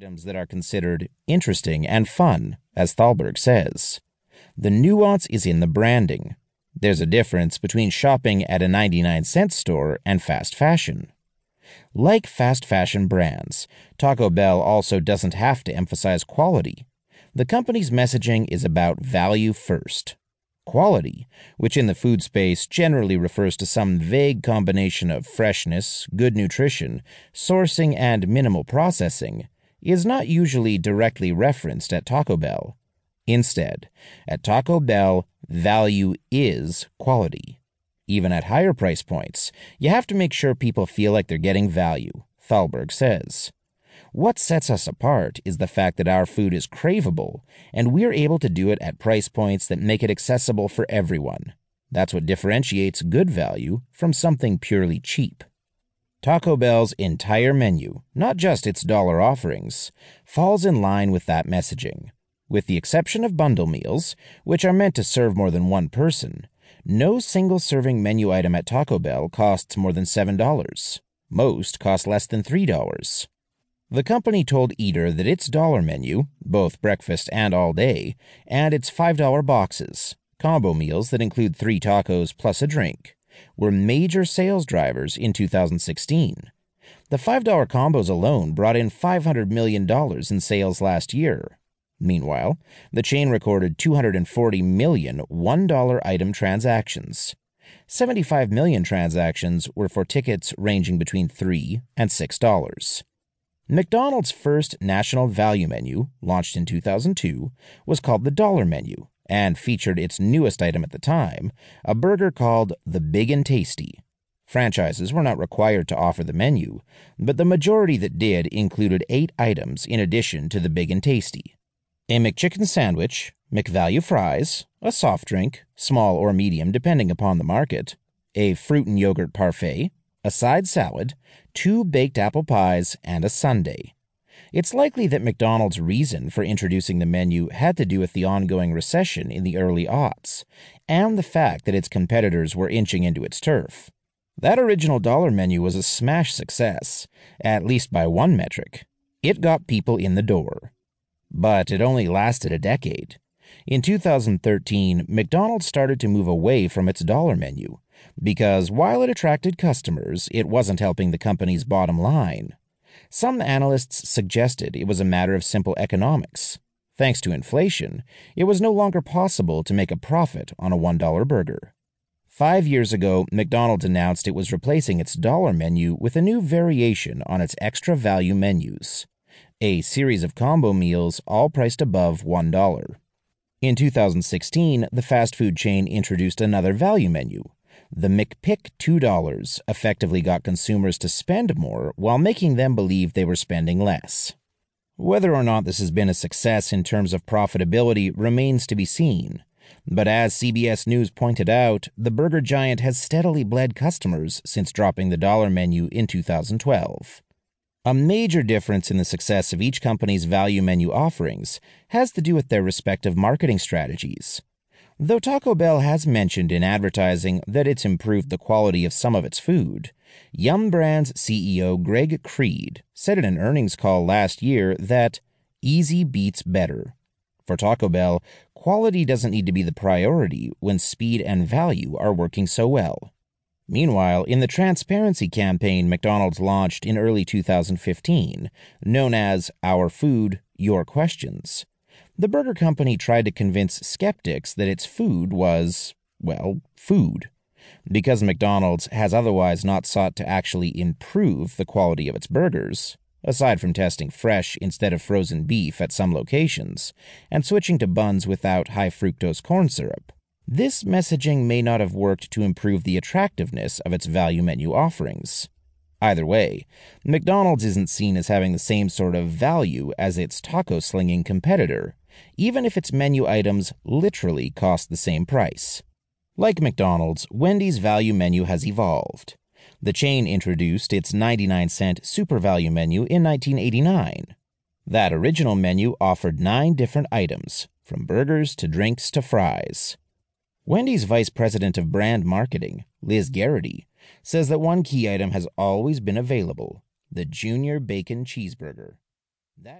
items that are considered interesting and fun, as Thalberg says. The nuance is in the branding. There's a difference between shopping at a 99 cent store and fast fashion. Like fast fashion brands, Taco Bell also doesn't have to emphasize quality. The company's messaging is about value first. Quality, which in the food space generally refers to some vague combination of freshness, good nutrition, sourcing, and minimal processing, is not usually directly referenced at Taco Bell. Instead, at Taco Bell, value is quality. Even at higher price points, you have to make sure people feel like they're getting value, Thalberg says. What sets us apart is the fact that our food is craveable, and we're able to do it at price points that make it accessible for everyone. That's what differentiates good value from something purely cheap. Taco Bell's entire menu, not just its dollar offerings, falls in line with that messaging. With the exception of bundle meals, which are meant to serve more than one person, no single serving menu item at Taco Bell costs more than $7. Most cost less than $3. The company told Eater that its dollar menu, both breakfast and all day, and its $5 boxes, combo meals that include three tacos plus a drink, were major sales drivers in 2016. The $5 combos alone brought in $500 million in sales last year, Meanwhile, the chain recorded 240 million $1 item transactions. 75 million transactions were for tickets ranging between $3 and $6. McDonald's first national value menu, launched in 2002, was called the Dollar Menu and featured its newest item at the time, a burger called the Big and Tasty. Franchises were not required to offer the menu, but the majority that did included eight items in addition to the Big and Tasty a McChicken sandwich, McValue fries, a soft drink, small or medium depending upon the market, a fruit and yogurt parfait, a side salad, two baked apple pies, and a sundae. It's likely that McDonald's reason for introducing the menu had to do with the ongoing recession in the early aughts, and the fact that its competitors were inching into its turf. That original dollar menu was a smash success, at least by one metric. It got people in the door. But it only lasted a decade. In 2013, McDonald's started to move away from its dollar menu because while it attracted customers, it wasn't helping the company's bottom line. Some analysts suggested it was a matter of simple economics. Thanks to inflation, it was no longer possible to make a profit on a $1 burger. Five years ago, McDonald's announced it was replacing its dollar menu with a new variation on its extra value menus a series of combo meals all priced above $1. In 2016, the fast food chain introduced another value menu. The McPick $2 effectively got consumers to spend more while making them believe they were spending less. Whether or not this has been a success in terms of profitability remains to be seen. But as CBS News pointed out, the burger giant has steadily bled customers since dropping the dollar menu in 2012. A major difference in the success of each company's value menu offerings has to do with their respective marketing strategies. Though Taco Bell has mentioned in advertising that it's improved the quality of some of its food, Yum Brands CEO Greg Creed said in an earnings call last year that easy beats better. For Taco Bell, quality doesn't need to be the priority when speed and value are working so well. Meanwhile, in the transparency campaign McDonald's launched in early 2015, known as Our Food, Your Questions, the burger company tried to convince skeptics that its food was, well, food. Because McDonald's has otherwise not sought to actually improve the quality of its burgers, aside from testing fresh instead of frozen beef at some locations, and switching to buns without high fructose corn syrup, this messaging may not have worked to improve the attractiveness of its value menu offerings. Either way, McDonald's isn't seen as having the same sort of value as its taco slinging competitor, even if its menu items literally cost the same price. Like McDonald's, Wendy's value menu has evolved. The chain introduced its 99 cent super value menu in 1989. That original menu offered nine different items, from burgers to drinks to fries. Wendy's vice president of brand marketing, Liz Gerety, says that one key item has always been available the Junior Bacon Cheeseburger. That